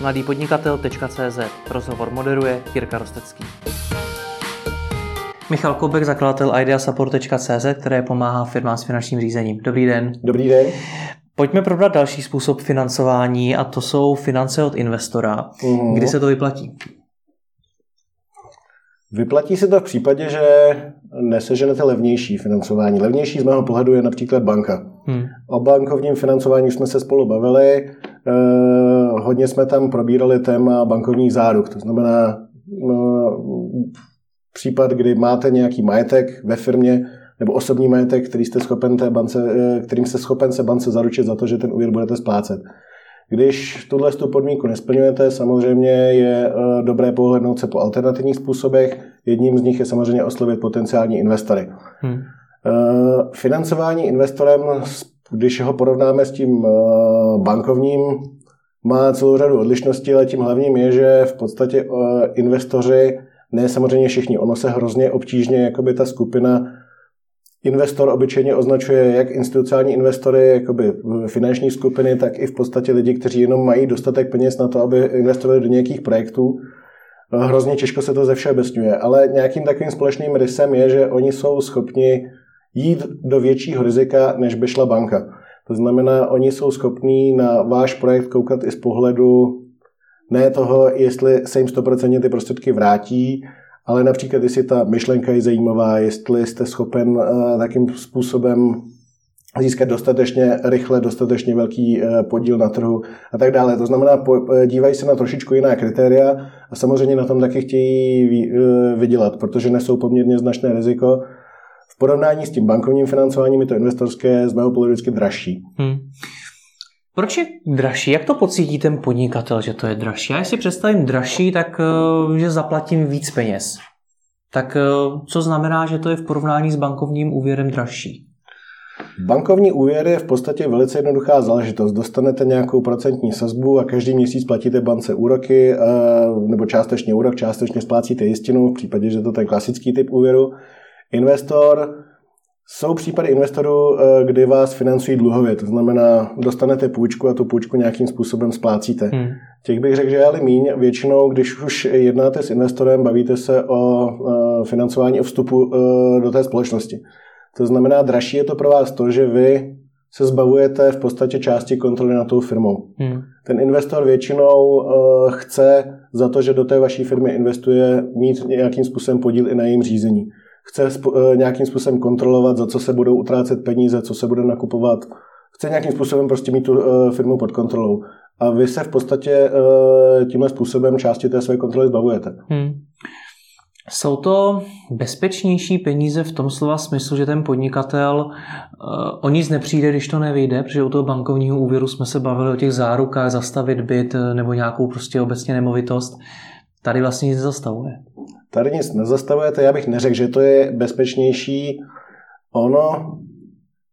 mladýpodnikatel.cz Rozhovor moderuje Jirka Rostecký. Michal Kobek, zakladatel ideasupport.cz, které pomáhá firmám s finančním řízením. Dobrý den. Dobrý den. Pojďme probrat další způsob financování a to jsou finance od investora. Mm. Kdy se to vyplatí? Vyplatí se to v případě, že neseženete levnější financování. Levnější z mého pohledu je například banka. Hmm. O bankovním financování jsme se spolu bavili. Eh, hodně jsme tam probírali téma bankovních záruk. To znamená eh, případ, kdy máte nějaký majetek ve firmě nebo osobní majetek, který jste schopen té bance, eh, kterým jste schopen se bance zaručit za to, že ten úvěr budete splácet. Když tuhle tu podmínku nesplňujete, samozřejmě je eh, dobré pohlednout se po alternativních způsobech. Jedním z nich je samozřejmě oslovit potenciální investory. Hmm. Eh, financování investorem, když ho porovnáme s tím bankovním, má celou řadu odlišností, ale tím hlavním je, že v podstatě investoři, ne samozřejmě všichni, ono se hrozně obtížně, jakoby ta skupina Investor obyčejně označuje jak institucionální investory, jakoby finanční skupiny, tak i v podstatě lidi, kteří jenom mají dostatek peněz na to, aby investovali do nějakých projektů. Hrozně těžko se to ze všeobecňuje, ale nějakým takovým společným rysem je, že oni jsou schopni jít do většího rizika, než by šla banka. To znamená, oni jsou schopní na váš projekt koukat i z pohledu ne toho, jestli se jim 100% ty prostředky vrátí, ale například, jestli ta myšlenka je zajímavá, jestli jste schopen uh, takým způsobem získat dostatečně rychle, dostatečně velký uh, podíl na trhu a tak dále. To znamená, uh, dívají se na trošičku jiná kritéria a samozřejmě na tom taky chtějí vy, vydělat, protože nesou poměrně značné riziko. V porovnání s tím bankovním financováním je to investorské z mého pohledu vždycky dražší. Hmm. Proč je dražší? Jak to pocítí ten podnikatel, že to je dražší? Já si představím dražší, tak eh, že zaplatím víc peněz. Tak eh, co znamená, že to je v porovnání s bankovním úvěrem dražší? Bankovní úvěr je v podstatě velice jednoduchá záležitost. Dostanete nějakou procentní sazbu a každý měsíc platíte bance úroky, eh, nebo částečně úrok, částečně splácíte jistinu, v případě, že to je ten klasický typ úvěru. Investor jsou případy investorů, eh, kdy vás financují dluhově, to znamená, dostanete půjčku a tu půjčku nějakým způsobem splácíte. Hmm. Těch bych řekl, že ale míň. Většinou, když už jednáte s investorem, bavíte se o eh, financování, o vstupu eh, do té společnosti. To znamená, dražší je to pro vás to, že vy se zbavujete v podstatě části kontroly nad tou firmou. Hmm. Ten investor většinou chce za to, že do té vaší firmy investuje, mít nějakým způsobem podíl i na jejím řízení chce eh, nějakým způsobem kontrolovat, za co se budou utrácet peníze, co se bude nakupovat. Chce nějakým způsobem prostě mít tu eh, firmu pod kontrolou. A vy se v podstatě eh, tímhle způsobem části té své kontroly zbavujete. Hmm. Jsou to bezpečnější peníze v tom slova smyslu, že ten podnikatel o nic nepřijde, když to nevyjde, protože u toho bankovního úvěru jsme se bavili o těch zárukách, zastavit byt nebo nějakou prostě obecně nemovitost. Tady vlastně nic nezastavuje. Tady nic nezastavujete, já bych neřekl, že to je bezpečnější. Ono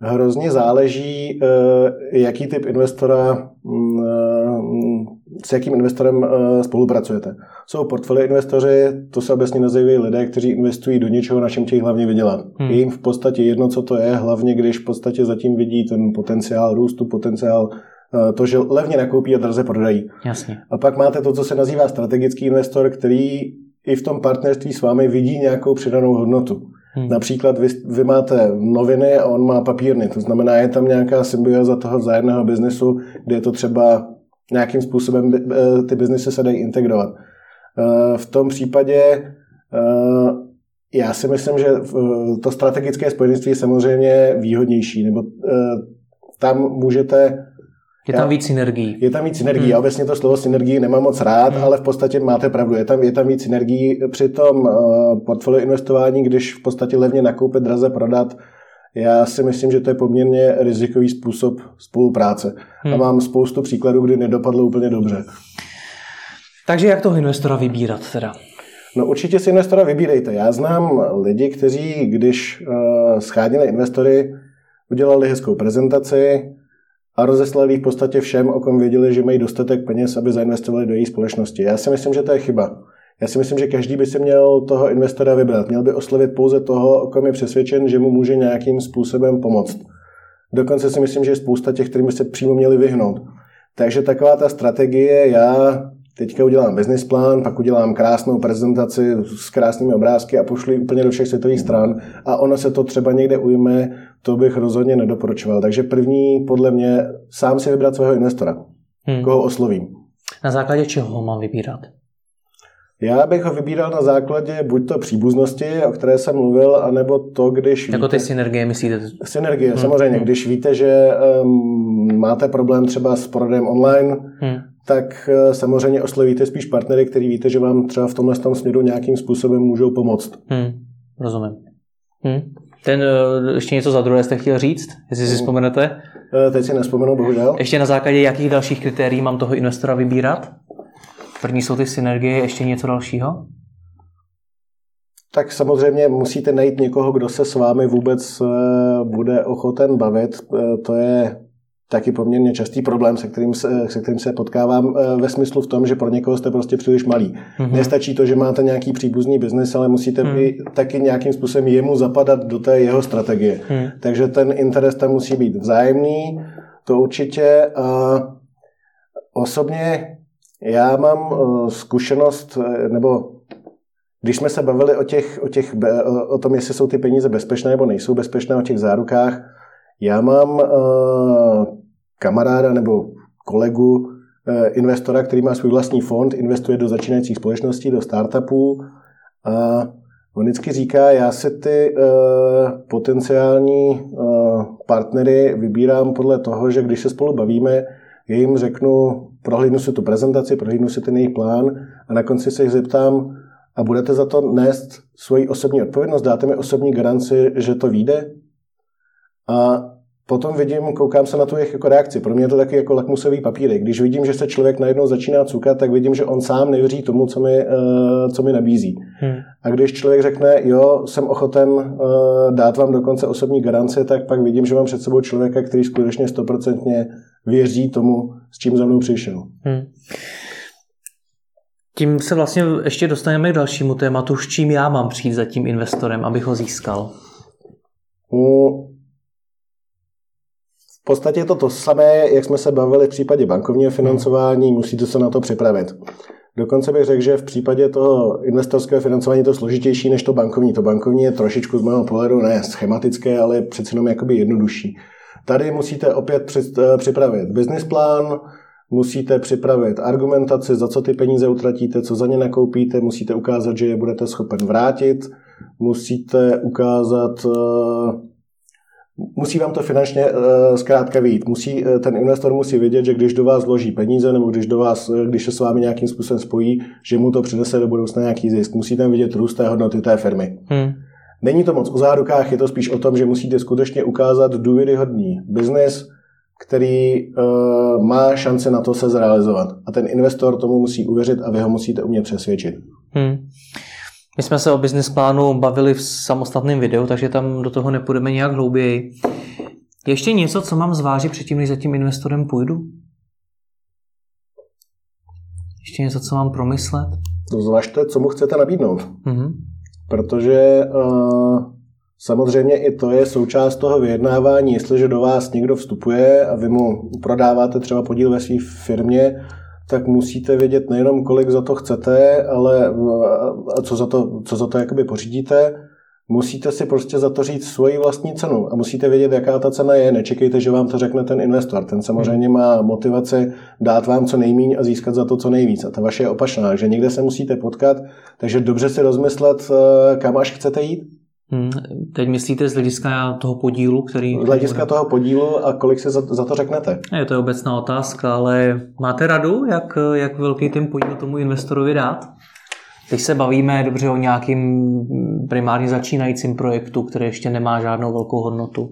hrozně záleží, eh, jaký typ investora, mm, eh, s jakým investorem eh, spolupracujete. Jsou portfolio investoři, to se obecně nazývají lidé, kteří investují do něčeho, na čem chtějí hlavně vydělat. Hmm. Je jim v podstatě jedno, co to je, hlavně když v podstatě zatím vidí ten potenciál růstu, potenciál to, že levně nakoupí a draze prodají. Jasně. A pak máte to, co se nazývá strategický investor, který i v tom partnerství s vámi vidí nějakou přidanou hodnotu. Hmm. Například vy, vy máte noviny a on má papírny, to znamená, je tam nějaká symbioza toho vzájemného biznesu, kde je to třeba nějakým způsobem eh, ty biznesy se dají integrovat. Eh, v tom případě eh, já si myslím, že to strategické spojenství je samozřejmě výhodnější, nebo tam můžete je tam víc synergií. Je tam víc synergií. Hmm. Já obecně to slovo synergii nemám moc rád, hmm. ale v podstatě máte pravdu. Je tam, je tam víc synergií při tom uh, portfolio investování, když v podstatě levně nakoupit, draze prodat. Já si myslím, že to je poměrně rizikový způsob spolupráce. Hmm. A mám spoustu příkladů, kdy nedopadlo úplně dobře. Takže jak toho investora vybírat teda? No určitě si investora vybírejte. Já znám lidi, kteří, když uh, schánili investory, udělali hezkou prezentaci, a rozeslali v podstatě všem, o kom věděli, že mají dostatek peněz, aby zainvestovali do její společnosti. Já si myslím, že to je chyba. Já si myslím, že každý by si měl toho investora vybrat. Měl by oslovit pouze toho, o kom je přesvědčen, že mu může nějakým způsobem pomoct. Dokonce si myslím, že je spousta těch, kterým by se přímo měli vyhnout. Takže taková ta strategie, já teďka udělám business plán, pak udělám krásnou prezentaci s krásnými obrázky a pošli úplně do všech světových stran a ono se to třeba někde ujme, to bych rozhodně nedoporučoval. Takže první, podle mě, sám si vybrat svého investora, hmm. koho oslovím. Na základě čeho ho mám vybírat? Já bych ho vybíral na základě buď to příbuznosti, o které jsem mluvil, anebo to, když... Jako víte, ty synergie myslíte? Synergie, hmm. samozřejmě. Hmm. Když víte, že um, máte problém třeba s prodejem online, hmm. Tak uh, samozřejmě oslovíte spíš partnery, který víte, že vám třeba v tomhle tom směru nějakým způsobem můžou pomoct. Hmm. Rozumím. Hmm. Ten, uh, ještě něco za druhé jste chtěl říct, jestli si hmm. vzpomenete? Teď si nespomenu, bohužel. Ještě na základě jakých dalších kritérií mám toho investora vybírat? První jsou ty synergie, ještě něco dalšího? Tak samozřejmě musíte najít někoho, kdo se s vámi vůbec eh, bude ochoten bavit. Eh, to je taky poměrně častý problém, se kterým se, se kterým se potkávám eh, ve smyslu v tom, že pro někoho jste prostě příliš malý. Mm-hmm. Nestačí to, že máte nějaký příbuzný biznis, ale musíte mm. i taky nějakým způsobem jemu zapadat do té jeho strategie. Mm. Takže ten interes tam musí být vzájemný, to určitě. A osobně já mám uh, zkušenost, eh, nebo když jsme se bavili o, těch, o, těch, o tom, jestli jsou ty peníze bezpečné nebo nejsou bezpečné, o těch zárukách, já mám uh, kamaráda nebo kolegu, uh, investora, který má svůj vlastní fond, investuje do začínajících společností, do startupů a on vždycky říká, já si ty uh, potenciální uh, partnery vybírám podle toho, že když se spolu bavíme, já jim řeknu, prohlídnu si tu prezentaci, prohlídnu si ten jejich plán a na konci se jich zeptám, a budete za to nést svoji osobní odpovědnost, dáte mi osobní garanci, že to vyjde? A potom vidím, koukám se na tu jejich jako reakci. Pro mě je to taky jako lakmusový papírek. Když vidím, že se člověk najednou začíná cukat, tak vidím, že on sám nevěří tomu, co mi, uh, co mi nabízí. Hmm. A když člověk řekne, jo, jsem ochoten uh, dát vám dokonce osobní garanci, tak pak vidím, že mám před sebou člověka, který skutečně stoprocentně věří tomu, s čím za mnou přišel. Hmm. Tím se vlastně ještě dostaneme k dalšímu tématu, s čím já mám přijít za tím investorem, abych ho získal. Hmm. Podstatě je to to samé, jak jsme se bavili v případě bankovního financování, musíte se na to připravit. Dokonce bych řekl, že v případě toho investorského financování je to složitější než to bankovní. To bankovní je trošičku z mého pohledu ne schematické, ale přece jenom jakoby jednodušší. Tady musíte opět eh, připravit business plán, musíte připravit argumentaci, za co ty peníze utratíte, co za ně nakoupíte, musíte ukázat, že je budete schopen vrátit, musíte ukázat, eh, musí vám to finančně eh, zkrátka vyjít. Musí, ten investor musí vědět, že když do vás vloží peníze nebo když, do vás, když se s vámi nějakým způsobem spojí, že mu to přinese do budoucna nějaký zisk. Musí tam vidět růst té hodnoty té firmy. Hmm. Není to moc o zárukách, je to spíš o tom, že musíte skutečně ukázat důvěryhodný biznis, který uh, má šance na to se zrealizovat. A ten investor tomu musí uvěřit a vy ho musíte umět přesvědčit. Hmm. My jsme se o business plánu bavili v samostatném videu, takže tam do toho nepůjdeme nějak hlouběji. Ještě něco, co mám zvážit předtím, než za tím investorem půjdu? Ještě něco, co mám promyslet? Zvažte, co mu chcete nabídnout. Mm-hmm protože uh, samozřejmě i to je součást toho vyjednávání, jestliže do vás někdo vstupuje a vy mu prodáváte třeba podíl ve své firmě, tak musíte vědět nejenom, kolik za to chcete, ale uh, co za to, co za to jakoby pořídíte, musíte si prostě za to říct svoji vlastní cenu a musíte vědět, jaká ta cena je. Nečekejte, že vám to řekne ten investor. Ten samozřejmě má motivaci dát vám co nejméně a získat za to co nejvíc. A ta vaše je opačná, že někde se musíte potkat, takže dobře si rozmyslet, eh, kam až chcete jít. Hmm, teď myslíte z hlediska toho podílu, který... Z hlediska toho podílu a kolik se za, za to řeknete? Je to je obecná otázka, ale máte radu, jak, jak velký ten podíl tomu investorovi dát? Teď se bavíme dobře o nějakým primárně začínajícím projektu, který ještě nemá žádnou velkou hodnotu.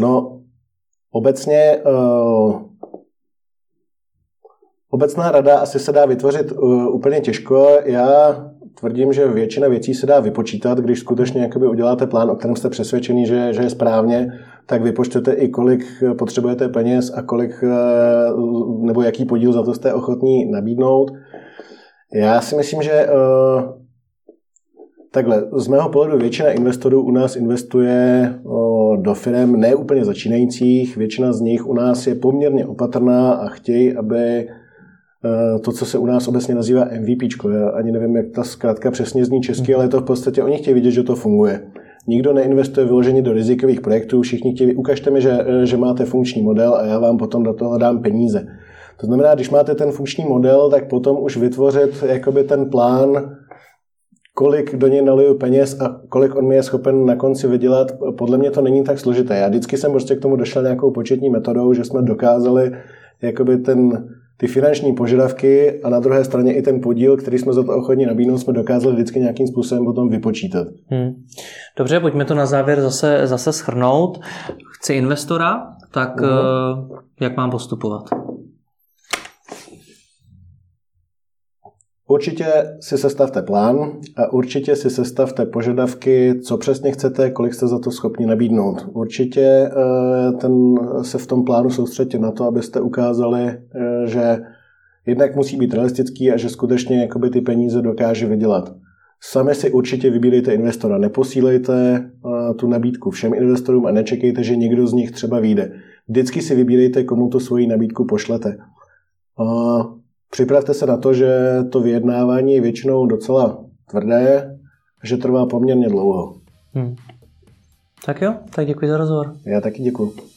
No, obecně uh, obecná rada asi se dá vytvořit uh, úplně těžko. Já tvrdím, že většina věcí se dá vypočítat, když skutečně jakoby uděláte plán, o kterém jste přesvědčený, že, že je správně, tak vypočtete i kolik potřebujete peněz a kolik, uh, nebo jaký podíl za to jste ochotní nabídnout. Já si myslím, že uh, Takhle, z mého pohledu většina investorů u nás investuje do firm ne úplně začínajících. Většina z nich u nás je poměrně opatrná a chtějí, aby to, co se u nás obecně nazývá MVP, já ani nevím, jak ta zkrátka přesně zní česky, ale to v podstatě oni chtějí vidět, že to funguje. Nikdo neinvestuje vyloženě do rizikových projektů, všichni chtějí, ukažte mi, že, že máte funkční model a já vám potom do toho dám peníze. To znamená, když máte ten funkční model, tak potom už vytvořit jakoby ten plán, kolik do něj naliju peněz a kolik on mi je schopen na konci vydělat, podle mě to není tak složité. Já vždycky jsem prostě k tomu došel nějakou početní metodou, že jsme dokázali jakoby ten, ty finanční požadavky a na druhé straně i ten podíl, který jsme za to ochotní nabídnout, jsme dokázali vždycky nějakým způsobem potom vypočítat. Hmm. Dobře, pojďme to na závěr zase, zase schrnout. Chci investora, tak uh-huh. jak mám postupovat? Určitě si sestavte plán a určitě si sestavte požadavky, co přesně chcete, kolik jste za to schopni nabídnout. Určitě eh, ten, se v tom plánu soustředit na to, abyste ukázali, eh, že jednak musí být realistický a že skutečně jakoby ty peníze dokáže vydělat. Sami si určitě vybírejte investora, neposílejte eh, tu nabídku všem investorům a nečekejte, že někdo z nich třeba vyjde. Vždycky si vybírejte, komu to svoji nabídku pošlete. Připravte se na to, že to vyjednávání je většinou docela tvrdé, že trvá poměrně dlouho. Hmm. Tak jo, tak děkuji za rozhovor. Já taky děkuji.